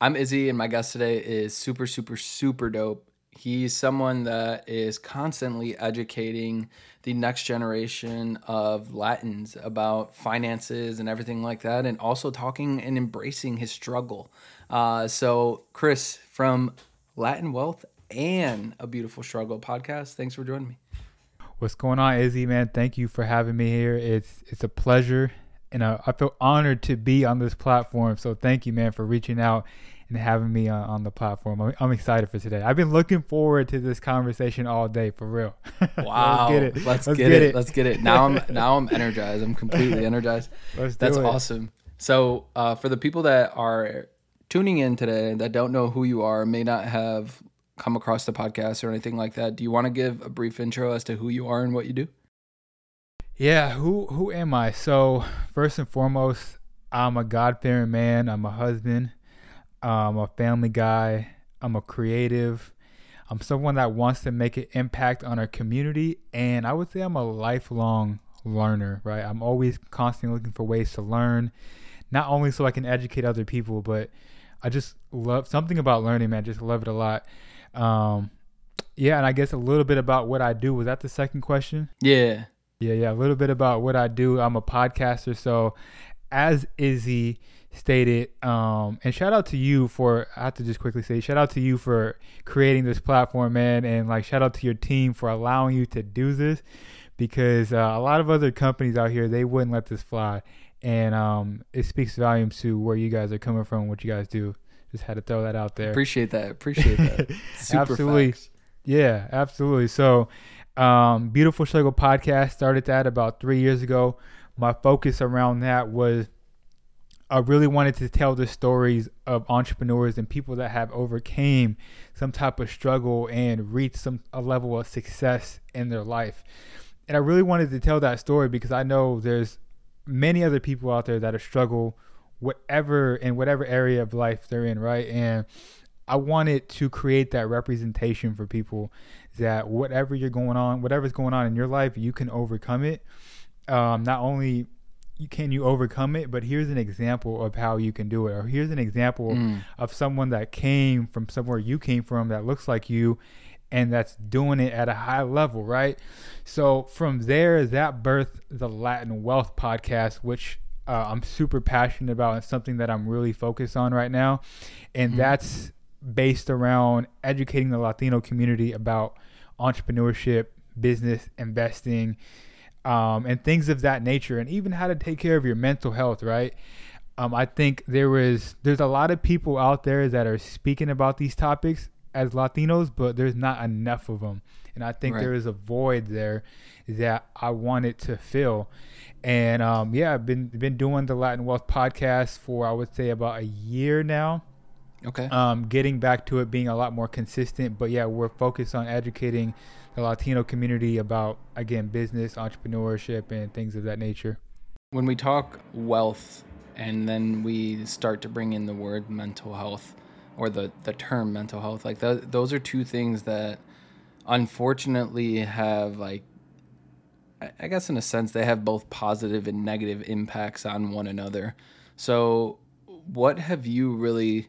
I'm Izzy, and my guest today is super, super, super dope. He's someone that is constantly educating the next generation of Latins about finances and everything like that, and also talking and embracing his struggle. Uh, so, Chris from Latin Wealth and A Beautiful Struggle podcast, thanks for joining me. What's going on, Izzy? Man, thank you for having me here. It's it's a pleasure and uh, I feel honored to be on this platform. So thank you, man, for reaching out and having me on, on the platform. I'm, I'm, excited for today. I've been looking forward to this conversation all day, for real. Wow, let's get it. Let's, let's get, get it. it. Let's get it. Now I'm now I'm energized. I'm completely energized. Let's That's it. awesome. So uh, for the people that are tuning in today that don't know who you are, may not have come across the podcast or anything like that, do you want to give a brief intro as to who you are and what you do? Yeah, who who am I? So first and foremost, I'm a God fearing man. I'm a husband. I'm a family guy. I'm a creative. I'm someone that wants to make an impact on our community, and I would say I'm a lifelong learner. Right? I'm always constantly looking for ways to learn, not only so I can educate other people, but I just love something about learning, man. I just love it a lot. Um, yeah, and I guess a little bit about what I do. Was that the second question? Yeah. Yeah, yeah. A little bit about what I do. I'm a podcaster. So, as Izzy stated, um, and shout out to you for, I have to just quickly say, shout out to you for creating this platform, man. And like, shout out to your team for allowing you to do this because uh, a lot of other companies out here, they wouldn't let this fly. And um, it speaks volumes to where you guys are coming from, what you guys do. Just had to throw that out there. Appreciate that. Appreciate that. absolutely. Facts. Yeah, absolutely. So, um, Beautiful Struggle podcast started that about three years ago. My focus around that was I really wanted to tell the stories of entrepreneurs and people that have overcame some type of struggle and reached some a level of success in their life. And I really wanted to tell that story because I know there's many other people out there that are struggle whatever in whatever area of life they're in, right? And I wanted to create that representation for people that whatever you're going on, whatever's going on in your life, you can overcome it. Um, not only can you overcome it, but here's an example of how you can do it. Or here's an example mm. of someone that came from somewhere you came from that looks like you and that's doing it at a high level, right? So from there, that birthed the Latin Wealth podcast, which uh, I'm super passionate about and something that I'm really focused on right now. And mm. that's based around educating the Latino community about entrepreneurship, business, investing, um, and things of that nature, and even how to take care of your mental health. Right? Um, I think there was there's a lot of people out there that are speaking about these topics as Latinos, but there's not enough of them, and I think right. there is a void there that I wanted to fill. And um, yeah, I've been been doing the Latin Wealth podcast for I would say about a year now. Okay. Um, getting back to it being a lot more consistent, but yeah, we're focused on educating the Latino community about again business, entrepreneurship, and things of that nature. When we talk wealth, and then we start to bring in the word mental health, or the the term mental health, like th- those are two things that unfortunately have like I guess in a sense they have both positive and negative impacts on one another. So, what have you really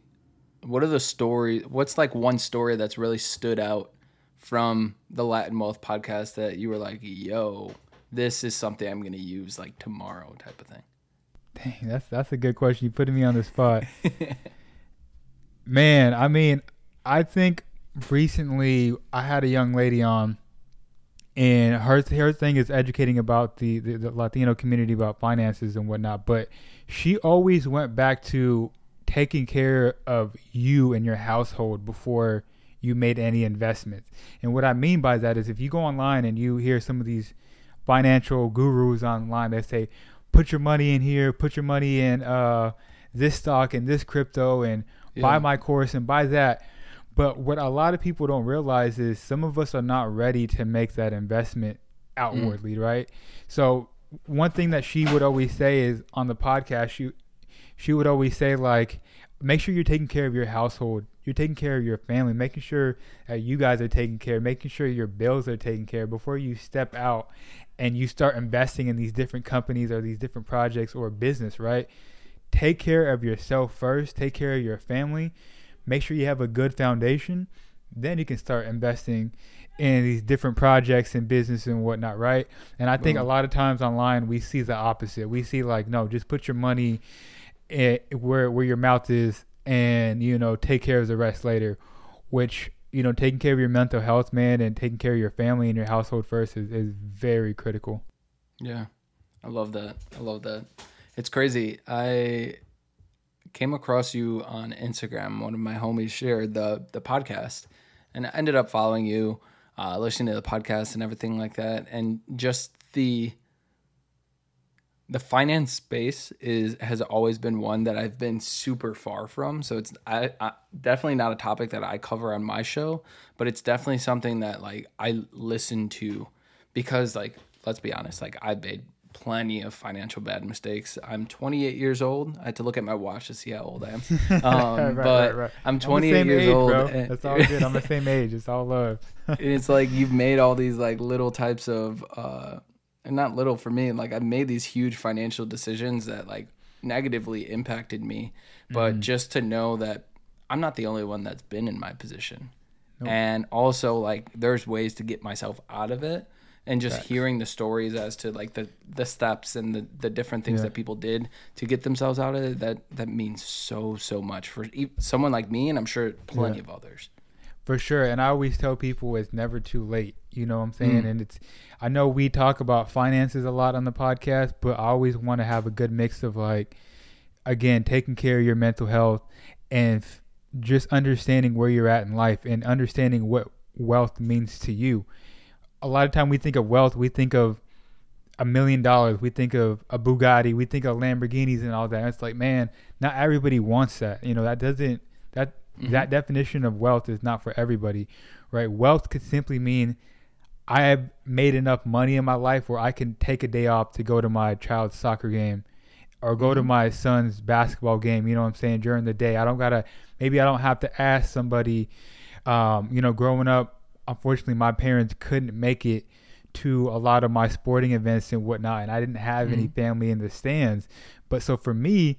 what are the stories? What's like one story that's really stood out from the Latin Wealth podcast that you were like, yo, this is something I'm going to use like tomorrow type of thing? Dang, that's that's a good question. You putting me on the spot. Man, I mean, I think recently I had a young lady on, and her her thing is educating about the, the, the Latino community about finances and whatnot. But she always went back to taking care of you and your household before you made any investments. And what I mean by that is if you go online and you hear some of these financial gurus online that say, put your money in here, put your money in uh, this stock and this crypto and yeah. buy my course and buy that. But what a lot of people don't realize is some of us are not ready to make that investment outwardly, mm. right? So one thing that she would always say is on the podcast, she she would always say like make sure you're taking care of your household. You're taking care of your family. Making sure that you guys are taking care making sure your bills are taken care of before you step out and you start investing in these different companies or these different projects or business right? Take care of yourself first, take care of your family, make sure you have a good foundation, then you can start investing in these different projects and business and whatnot, right? And I think a lot of times online we see the opposite. We see like, no, just put your money where where your mouth is, and you know, take care of the rest later. Which you know, taking care of your mental health, man, and taking care of your family and your household first is, is very critical. Yeah, I love that. I love that. It's crazy. I came across you on Instagram. One of my homies shared the the podcast, and I ended up following you, uh, listening to the podcast and everything like that. And just the the finance space is has always been one that I've been super far from. So it's I, I, definitely not a topic that I cover on my show, but it's definitely something that like I listen to because like let's be honest, like I made plenty of financial bad mistakes. I'm 28 years old. I had to look at my watch to see how old I am. Um, right, but right, right. I'm 28 I'm years age, old. Bro. That's all good. I'm the same age. It's all love. it's like you've made all these like little types of, uh, and not little for me. Like I've made these huge financial decisions that like negatively impacted me. But mm. just to know that I'm not the only one that's been in my position. Nope. And also like there's ways to get myself out of it and just hearing the stories as to like the the steps and the the different things yeah. that people did to get themselves out of it that that means so so much for someone like me and I'm sure plenty yeah. of others. For sure, and I always tell people it's never too late. You know what I'm saying? Mm. And it's I know we talk about finances a lot on the podcast, but I always want to have a good mix of like again, taking care of your mental health and f- just understanding where you're at in life and understanding what wealth means to you a lot of time we think of wealth, we think of a million dollars, we think of a Bugatti, we think of Lamborghinis and all that. It's like, man, not everybody wants that. You know, that doesn't that mm-hmm. that definition of wealth is not for everybody, right? Wealth could simply mean I have made enough money in my life where I can take a day off to go to my child's soccer game or go mm-hmm. to my son's basketball game, you know what I'm saying, during the day. I don't got to maybe I don't have to ask somebody um, you know, growing up unfortunately my parents couldn't make it to a lot of my sporting events and whatnot and i didn't have mm-hmm. any family in the stands but so for me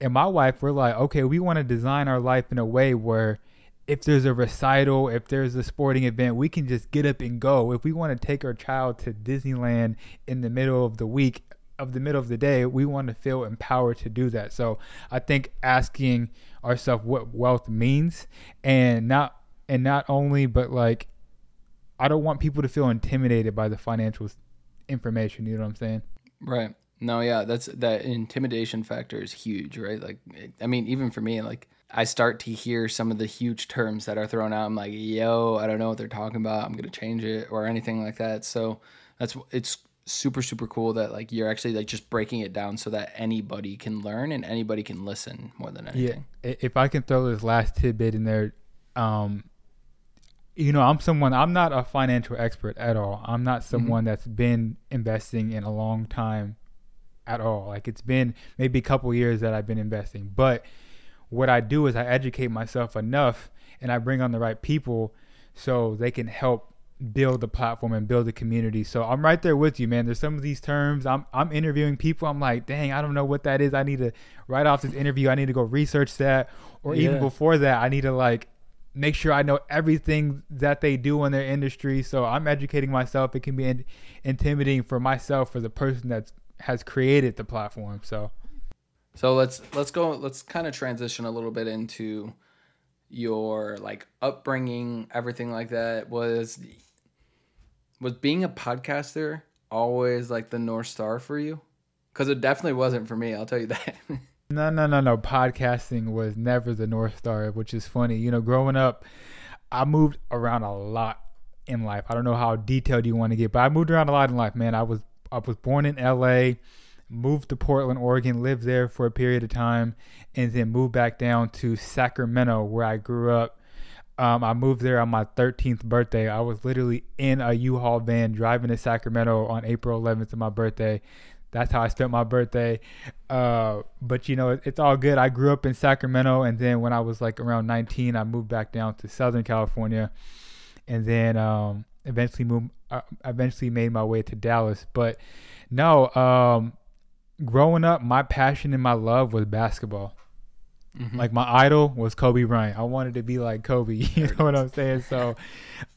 and my wife we're like okay we want to design our life in a way where if there's a recital if there's a sporting event we can just get up and go if we want to take our child to disneyland in the middle of the week of the middle of the day we want to feel empowered to do that so i think asking ourselves what wealth means and not and not only but like I don't want people to feel intimidated by the financial information. You know what I'm saying? Right. No, yeah, that's that intimidation factor is huge, right? Like, I mean, even for me, like, I start to hear some of the huge terms that are thrown out. I'm like, yo, I don't know what they're talking about. I'm gonna change it or anything like that. So that's it's super super cool that like you're actually like just breaking it down so that anybody can learn and anybody can listen more than anything. Yeah. If I can throw this last tidbit in there, um, you know, I'm someone, I'm not a financial expert at all. I'm not mm-hmm. someone mm-hmm. that's been investing in a long time at all. Like it's been maybe a couple years that I've been investing. But what I do is I educate myself enough and I bring on the right people so they can help build the platform and build the community. So I'm right there with you, man. There's some of these terms I'm I'm interviewing people. I'm like, dang, I don't know what that is. I need to write off this interview. I need to go research that. Or yeah. even before that, I need to like make sure I know everything that they do in their industry. So I'm educating myself. It can be in, intimidating for myself for the person that has created the platform. So, so let's let's go. Let's kind of transition a little bit into your like upbringing, everything like that. Was was being a podcaster always like the north star for you? Because it definitely wasn't for me. I'll tell you that. No, no, no, no. Podcasting was never the North Star, which is funny. You know, growing up, I moved around a lot in life. I don't know how detailed you want to get, but I moved around a lot in life, man. I was I was born in LA, moved to Portland, Oregon, lived there for a period of time, and then moved back down to Sacramento where I grew up. Um, I moved there on my 13th birthday. I was literally in a U-Haul van driving to Sacramento on April 11th of my birthday that's how I spent my birthday. Uh, but you know, it, it's all good. I grew up in Sacramento, and then when I was like around 19, I moved back down to Southern California, and then um, eventually moved. Uh, eventually made my way to Dallas. But no, um, growing up, my passion and my love was basketball. Mm-hmm. Like my idol was Kobe Bryant. I wanted to be like Kobe. You know what I'm saying? So,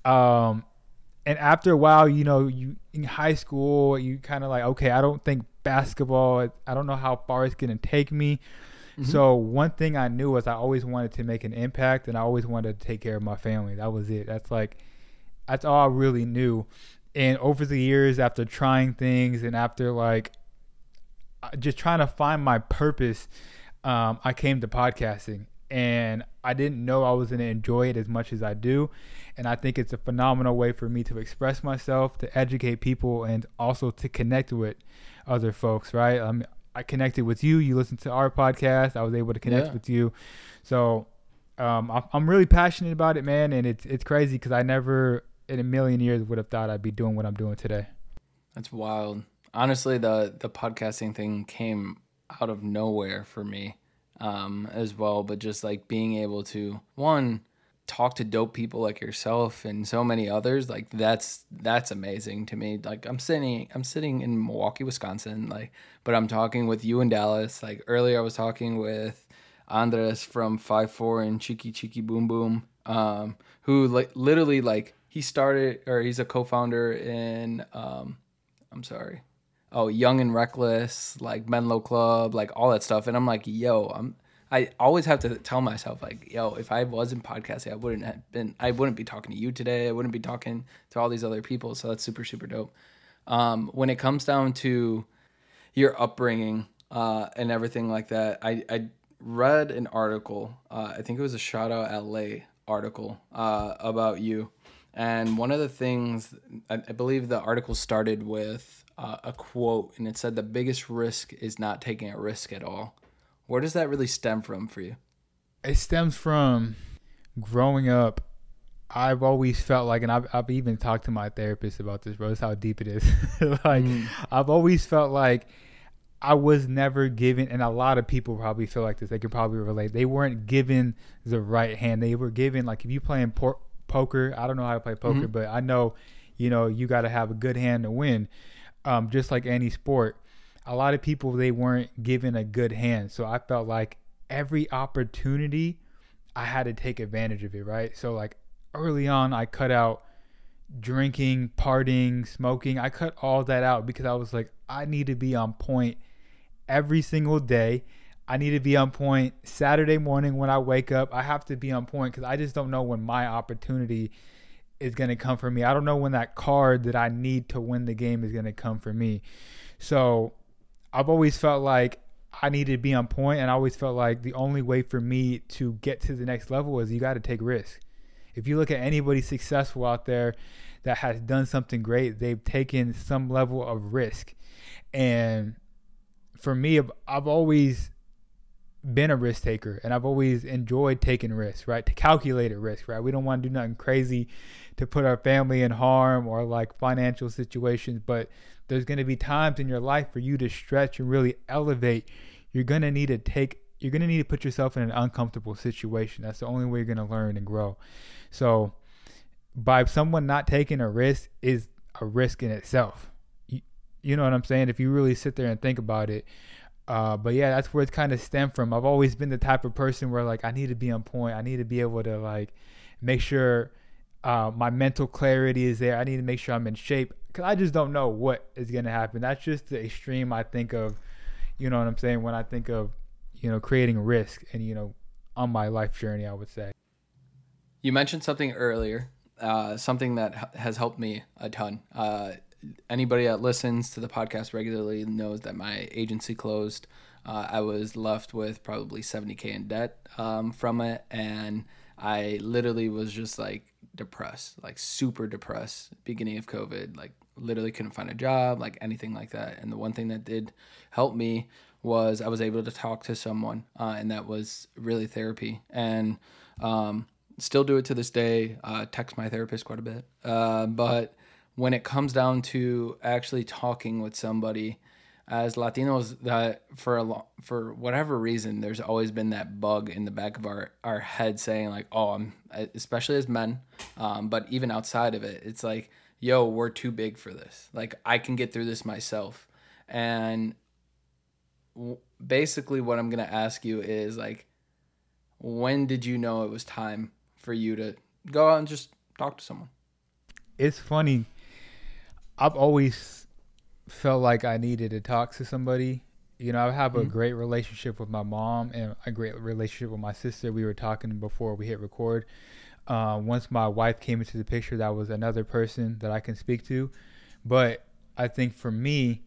um, and after a while, you know, you in high school, you kind of like, okay, I don't think basketball. I don't know how far it's gonna take me. Mm-hmm. So one thing I knew was I always wanted to make an impact, and I always wanted to take care of my family. That was it. That's like, that's all I really knew. And over the years, after trying things and after like just trying to find my purpose, um, I came to podcasting and I didn't know I was going to enjoy it as much as I do. And I think it's a phenomenal way for me to express myself, to educate people, and also to connect with other folks, right? Um, I connected with you. You listened to our podcast. I was able to connect yeah. with you. So um, I'm really passionate about it, man. And it's, it's crazy because I never in a million years would have thought I'd be doing what I'm doing today. That's wild. Honestly, the, the podcasting thing came out of nowhere for me um, as well. But just like being able to one talk to dope people like yourself and so many others, like that's that's amazing to me. Like I'm sitting I'm sitting in Milwaukee, Wisconsin, like but I'm talking with you in Dallas. Like earlier, I was talking with Andres from Five Four and Cheeky Cheeky Boom Boom, um, who like literally like he started or he's a co-founder in um, I'm sorry oh young and reckless like menlo club like all that stuff. And i'm like yo i'm i always have to tell myself like yo if i wasn't podcasting i wouldn't have been i wouldn't be talking to you today. I wouldn't be talking to all these other people. So that's super super dope. Um, when it comes down to your upbringing uh, and everything like that i i read an article uh, i think it was a ShoutOut LA article uh, about you. And one of the things I, I believe the article started with uh, a quote, and it said, "The biggest risk is not taking a risk at all." Where does that really stem from for you? It stems from growing up. I've always felt like, and I've, I've even talked to my therapist about this, bro. That's how deep it is. like, mm. I've always felt like I was never given, and a lot of people probably feel like this. They can probably relate. They weren't given the right hand. They were given, like, if you playing por- poker, I don't know how to play poker, mm-hmm. but I know, you know, you got to have a good hand to win um, just like any sport, a lot of people they weren't given a good hand. So I felt like every opportunity I had to take advantage of it, right? So like early on, I cut out drinking, partying, smoking. I cut all that out because I was like, I need to be on point every single day. I need to be on point Saturday morning when I wake up. I have to be on point because I just don't know when my opportunity is going to come for me. I don't know when that card that I need to win the game is going to come for me. So I've always felt like I needed to be on point, and I always felt like the only way for me to get to the next level is you got to take risks. If you look at anybody successful out there that has done something great, they've taken some level of risk. And for me, I've always been a risk taker and I've always enjoyed taking risks, right? To calculate a risk, right? We don't want to do nothing crazy to put our family in harm or like financial situations, but there's going to be times in your life for you to stretch and really elevate. You're going to need to take you're going to need to put yourself in an uncomfortable situation. That's the only way you're going to learn and grow. So by someone not taking a risk is a risk in itself. You, you know what I'm saying? If you really sit there and think about it, uh, but yeah, that's where it's kind of stemmed from. I've always been the type of person where like I need to be on point. I need to be able to like make sure uh, my mental clarity is there. I need to make sure I'm in shape because I just don't know what is gonna happen. That's just the extreme I think of. You know what I'm saying when I think of you know creating risk and you know on my life journey. I would say. You mentioned something earlier, uh, something that has helped me a ton. Uh, anybody that listens to the podcast regularly knows that my agency closed. Uh, I was left with probably 70k in debt um, from it, and I literally was just like depressed, like super depressed. Beginning of COVID, like literally couldn't find a job, like anything like that. And the one thing that did help me was I was able to talk to someone, uh, and that was really therapy. And um, still do it to this day. Uh, text my therapist quite a bit, uh, but when it comes down to actually talking with somebody as Latinos that for a for whatever reason there's always been that bug in the back of our our head saying like oh I'm especially as men um, but even outside of it it's like yo we're too big for this like I can get through this myself and w- basically what I'm gonna ask you is like, when did you know it was time for you to go out and just talk to someone? It's funny. I've always felt like I needed to talk to somebody. You know, I have a Mhm. great relationship with my mom and a great relationship with my sister. We were talking before we hit record. Uh, once my wife came into the picture, that was another person that I can speak to. But I think for me,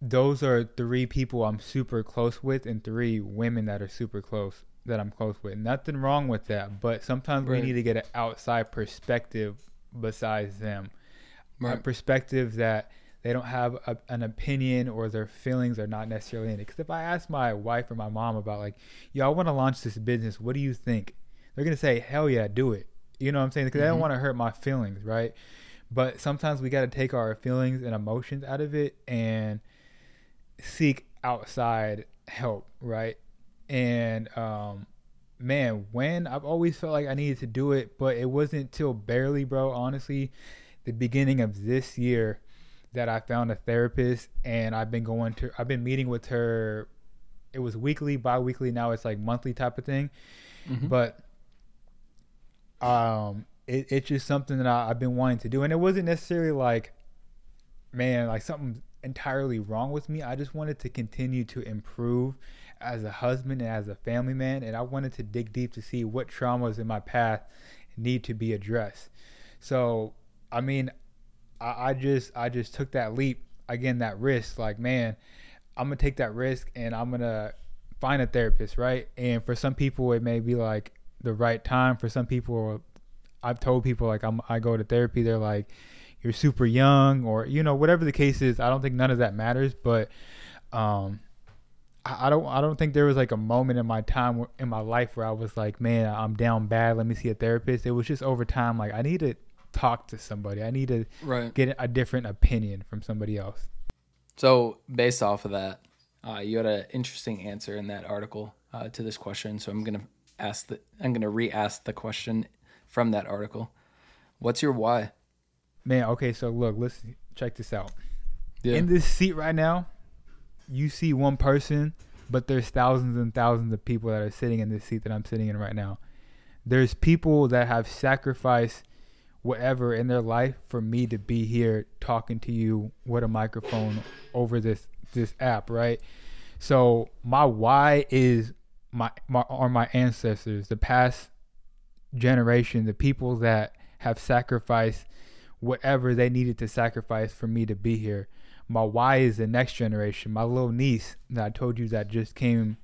those are three people I'm super close with, and three women that are super close that I'm close with. Nothing wrong with that, but sometimes Right. we need to get an outside perspective besides them a perspective that they don't have a, an opinion or their feelings are not necessarily in it. Because if I ask my wife or my mom about like, yo, I want to launch this business, what do you think? They're gonna say, hell yeah, do it. You know what I'm saying? Because they don't Mhm. want to hurt my feelings, right? But sometimes we got to take our feelings and emotions out of it and seek outside help, right? And um, man, when I've always felt like I needed to do it, but it wasn't till barely, bro. Honestly, the beginning of this year that I found a therapist, and I've been going to, I've been meeting with her. It was weekly, bi-weekly. Now it's like monthly type of thing, Mhm. but um, it, it's just something that I, I've been wanting to do, and it wasn't necessarily like, man, like something entirely wrong with me. I just wanted to continue to improve as a husband and as a family man, and I wanted to dig deep to see what traumas in my path need to be addressed. So, I mean, I, I just I just took that leap again, that risk. Like, man, I'm gonna take that risk, and I'm gonna find a therapist, right? And for some people, it may be like the right time. For some people, I've told people like I'm I go to therapy. They're like, you're super young, or you know whatever the case is. I don't think none of that matters, but um, I, I don't I don't think there was like a moment in my time in my life where I was like, man, I'm down bad. Let me see a therapist. It was just over time. Like I need to talk to somebody. I need to Right. get a different opinion from somebody else. So based off of that, uh, you had an interesting answer in that article uh, to this question. So I'm gonna ask the I'm gonna re-ask the question from that article. What's your why? Man, okay, so look, let's check this out. Yeah. In this seat right now, you see one person, but there's thousands and thousands of people that are sitting in this seat that I'm sitting in right now. There's people that have sacrificed whatever in their life for me to be here talking to you with a microphone over this this app, right? So my why is my, my are my ancestors, the past generation, the people that have sacrificed whatever they needed to sacrifice for me to be here. My why is the next generation. My little niece that I told you that just came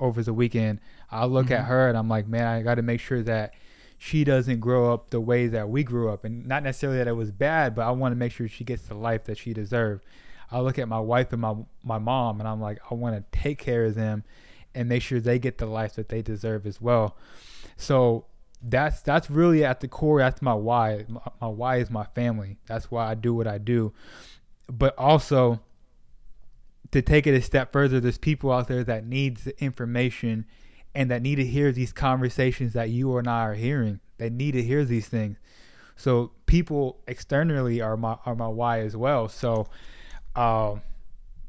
over the weekend. I look at Mhm. her and I'm like, man, I got to make sure that she doesn't grow up the way that we grew up, and not necessarily that it was bad, but I want to make sure she gets the life that she deserved. I look at my wife and my my mom, and I'm like, I want to take care of them and make sure they get the life that they deserve as well. So that's that's really at the core. That's my why. My, my why is my family. That's why I do what I do. But also to take it a step further, there's people out there that needs the information and that need to hear these conversations that you and I are hearing. They need to hear these things. So people externally are my are my why as well. So um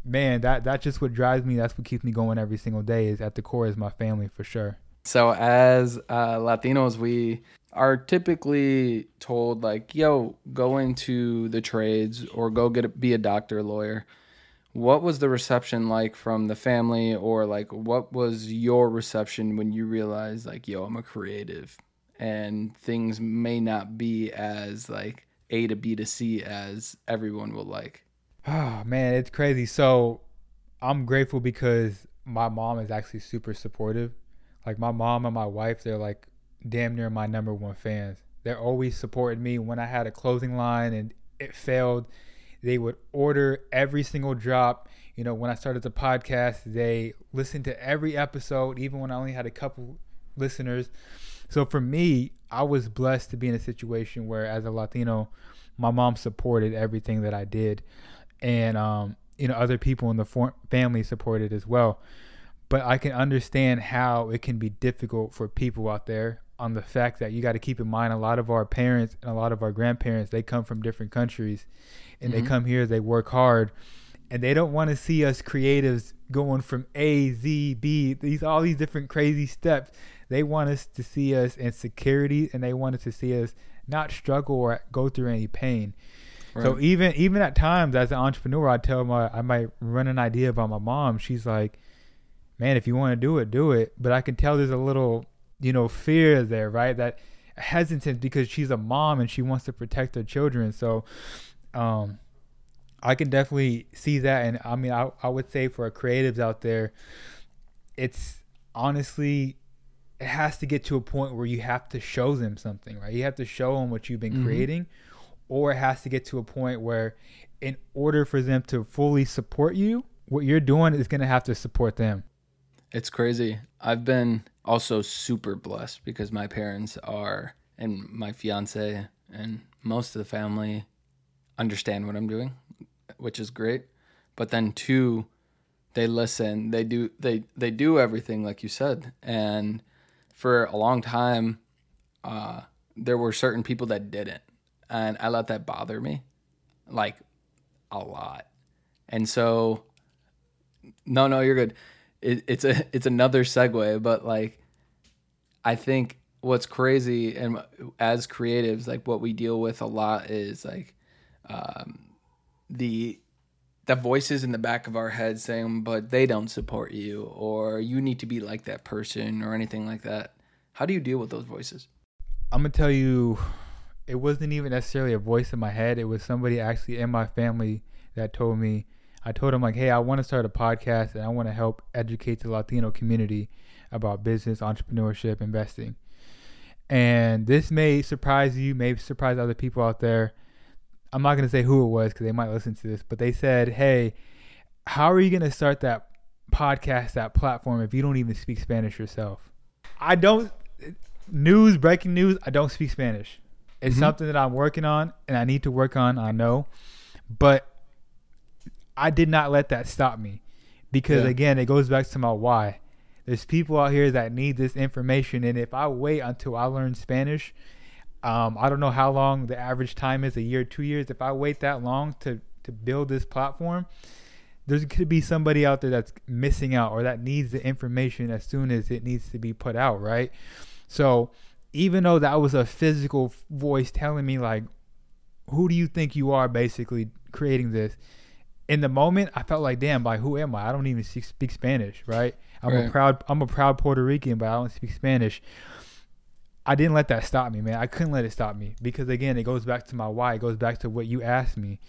man, that that's just what drives me. That's what keeps me going every single day. Is at the core is my family for sure. So as uh, Latinos, we are typically told like, "Yo, go into the trades or go get a, be a doctor, lawyer." What was the reception like from the family, or like what was your reception when you realized like, "Yo, I'm a creative," and things may not be as like A to B to C as everyone will like. Oh man, it's crazy. So I'm grateful because my mom is actually super supportive. Like my mom and my wife, they're like damn near my number one fans. They're always supporting me when I had a clothing line and it failed. They would order every single drop. You know, when I started the podcast, they listened to every episode, even when I only had a couple listeners. So for me, I was blessed to be in a situation where, as a Latino, my mom supported everything that I did, and um, you know, other people in the family supported as well. But I can understand how it can be difficult for people out there on the fact that you got to keep in mind a lot of our parents and a lot of our grandparents they come from different countries and they Mhm. come here they work hard and they don't want to see us creatives going from A, Z, B, these all these different crazy steps. They want us to see us in security, and they want us to see us not struggle or go through any pain. Right. So even even at times as an entrepreneur, I tell my I might run an idea about my mom. She's like, "Man, if you want to do it, do it." But I can tell there's a little, you know, fear there, right? That hesitant because she's a mom and she wants to protect her children. So, um, I can definitely see that. And I mean, I, I would say for creatives out there, it's honestly, it has to get to a point where you have to show them something, right? You have to show them what you've been mm-hmm. creating, or it has to get to a point where, in order for them to fully support you, what you're doing is going to have to support them. It's crazy. I've been also super blessed because my parents are, and my fiance and most of the family understand what I'm doing which is great. But then two, they listen. They do they they do everything like you said. And for a long time, uh, there were certain people that didn't, and I let that bother me, like a lot. And so, no, no, you're good. It, it's a it's another segue, but like, I think what's crazy and as creatives, like what we deal with a lot is like um, the the voices in the back of our head saying, but they don't support you, or you need to be like that person, or anything like that. How do you deal with those voices? I'm gonna tell you, it wasn't even necessarily a voice in my head. It was somebody actually in my family that told me. I told him like, hey, I want to start a podcast and I want to help educate the Latino community about business, entrepreneurship, investing. And this may surprise you, may surprise other people out there. I'm not going to say who it was because they might listen to this, but they said, "Hey, how are you going to start that podcast, that platform, if you don't even speak Spanish yourself?" I don't. News, breaking news. I don't speak Spanish. It's mm-hmm. something that I'm working on, and I need to work on. I know, but I did not let that stop me because yeah. again, it goes back to my why. There's people out here that need this information, and if I wait until I learn Spanish um, I don't know how long the average time is a year, two years. If I wait that long to to build this platform, there's could be somebody out there that's missing out or that needs the information as soon as it needs to be put out, right? So even though that was a physical voice telling me like, who do you think you are, basically creating this. In the moment, I felt like, damn, like who am I? I don't even speak, speak Spanish, right? I'm right. a proud, I'm a proud Puerto Rican, but I don't speak Spanish. I didn't let that stop me, man. I couldn't let it stop me because again, it goes back to my why. It goes back to what you asked me.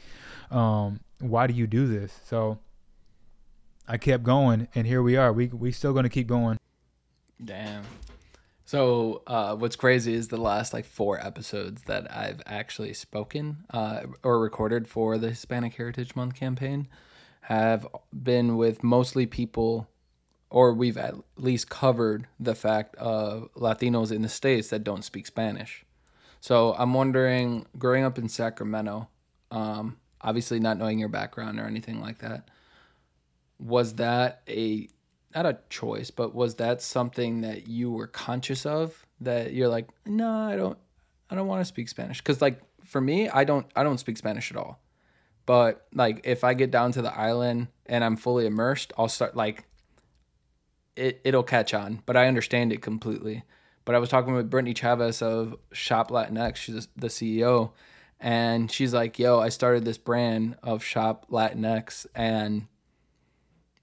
Um, why do you do this? So I kept going, and here we are. We we still gonna keep going. Damn. So uh, what's crazy is the last like four episodes that I've actually spoken uh, or recorded for the Hispanic Heritage Month campaign have been with mostly people or we've at least covered the fact of Latinos in the States that don't speak Spanish. So I'm wondering, growing up in Sacramento, um, obviously not knowing your background or anything like that, was that a not a choice, but was that something that you were conscious of that you're like, no, I don't, I don't want to speak Spanish because like for me, I don't, I don't speak Spanish at all. But like if I get down to the island and I'm fully immersed, I'll start like it it'll catch on, but I understand it completely. But I was talking with Brittany Chavez of Shop Latinx, she's the CEO, and she's like, "Yo, I started this brand of Shop Latinx, and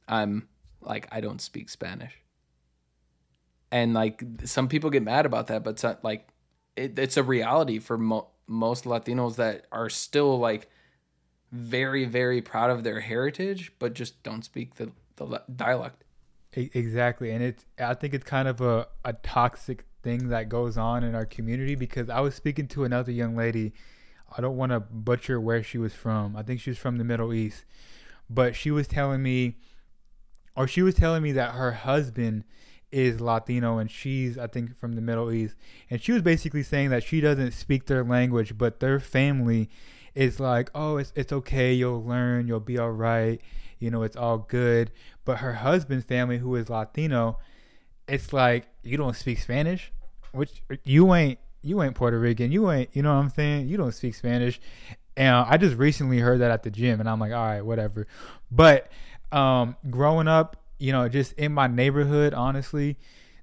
I'm like, I don't speak Spanish." And like some people get mad about that, but like it, it's a reality for mo- most Latinos that are still like very very proud of their heritage, but just don't speak the the dialect. Exactly, and it's I think it's kind of a, a toxic thing that goes on in our community because I was speaking to another young lady. I don't want to butcher where she was from. I think she was from the Middle East, but she was telling me, or she was telling me that her husband is Latino and she's I think from the Middle East, and she was basically saying that she doesn't speak their language, but their family is like, oh, it's it's okay, you'll learn, you'll be all right you know, it's all good. But her husband's family, who is Latino, it's like you don't speak Spanish, which you ain't you ain't Puerto Rican, you ain't you know what I'm saying? You don't speak Spanish. And I just recently heard that at the gym, and I'm like, all right, whatever. But um, growing up, you know, just in my neighborhood, honestly,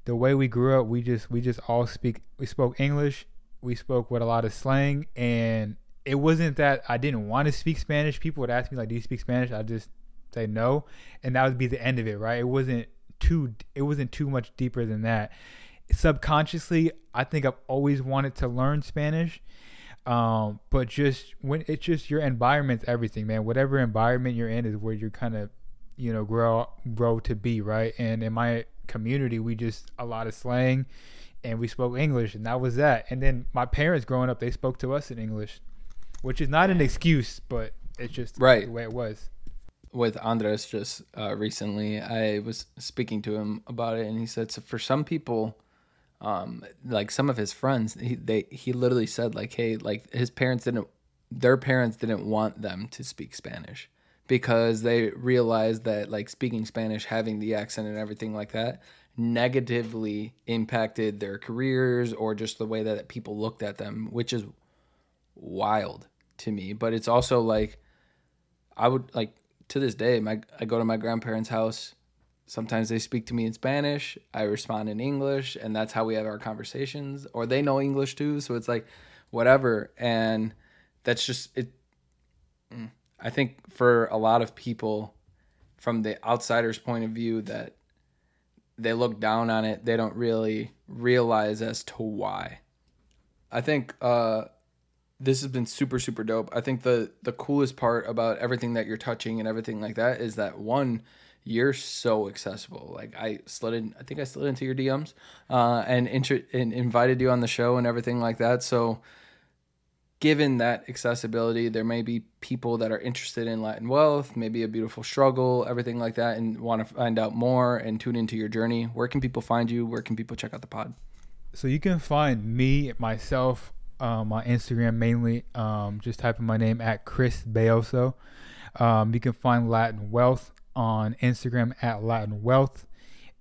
the way we grew up, we just we just all speak. We spoke English. We spoke with a lot of slang, and it wasn't that I didn't want to speak Spanish. People would ask me like, "Do you speak Spanish?" I just say no, and that would be the end of it, right? It wasn't too it wasn't too much deeper than that. Subconsciously, I think I've always wanted to learn Spanish. Um, but just when it's just your environment's everything, man. Whatever environment you're in is where you're kind of, you know, grow grow to be, right? And in my community, we just a lot of slang, and we spoke English, and that was that. And then my parents growing up, they spoke to us in English, which is not an excuse, but it's just Right. the way it was. with Andres just uh, recently. I was speaking to him about it, and he said, so for some people, um, like some of his friends, he they he literally said like, hey, like his parents didn't, their parents didn't want them to speak Spanish because they realized that like speaking Spanish, having the accent and everything like that, negatively impacted their careers or just the way that people looked at them, which is wild to me. But it's also like I would like to this day, my I go to my grandparents' house. Sometimes they speak to me in Spanish. I respond in English, and that's how we have our conversations. Or they know English too, so it's like whatever. And that's just it. mm, I think for a lot of people, from the outsider's point of view, that they look down on it. They don't really realize as to why. I think uh, this has been super super dope. I think the the coolest part about everything that you're touching and everything like that is that one you're so accessible. Like I slid in, I think I slid into your DMs uh, and, and invited you on the show and everything like that. So, given that accessibility, there may be people that are interested in Latin wealth, maybe a beautiful struggle, everything like that, and want to find out more and tune into your journey. Where can people find you? Where can people check out the pod? So you can find me myself um, on Instagram mainly. Um, just type in my name at Chris Bayoso. Um, you can find Latin Wealth on Instagram at Latin Wealth.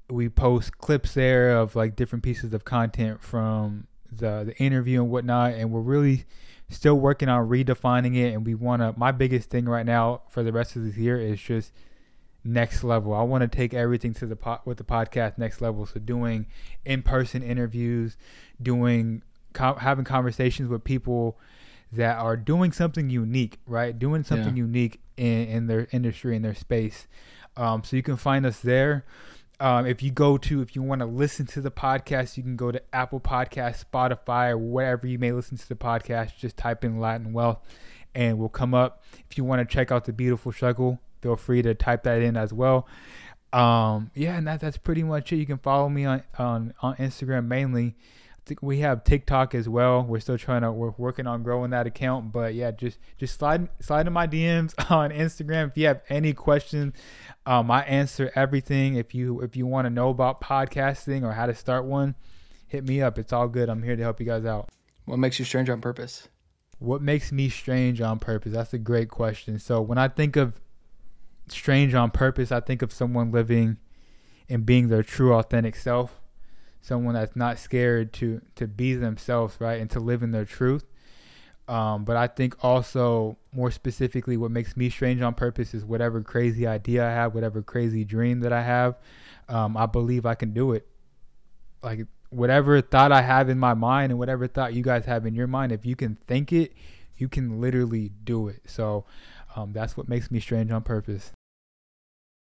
We post clips there of like different pieces of content from the the interview and whatnot, and we're really still working on redefining it. And we want to. My biggest thing right now for the rest of this year is just next level. I want to take everything to the pot with the podcast next level. So doing in person interviews, doing co- having conversations with people that are doing something unique, right? Doing something Yeah. unique in, in their industry in their space. Um, so you can find us there. Um, if you go to, if you want to listen to the podcast, you can go to Apple Podcast, Spotify, or wherever you may listen to the podcast. Just type in Latin Wealth, and we'll come up. If you want to check out the beautiful struggle, feel free to type that in as well. Um, yeah, and that, that's pretty much it. You can follow me on on, on Instagram mainly. We have TikTok as well. We're still trying to we're working on growing that account, but yeah, just just slide slide in my DMs on Instagram if you have any questions. Um, I answer everything. If you if you want to know about podcasting or how to start one, hit me up. It's all good. I'm here to help you guys out. What makes you strange on purpose? What makes me strange on purpose? That's a great question. So when I think of strange on purpose, I think of someone living and being their true authentic self. Someone that's not scared to to be themselves, right? And to live in their truth. Um, but I think also more specifically what makes me strange on purpose is whatever crazy idea I have, whatever crazy dream that I have, um, I believe I can do it. Like whatever thought I have in my mind and whatever thought you guys have in your mind, if you can think it, you can literally do it. So um, that's what makes me strange on purpose.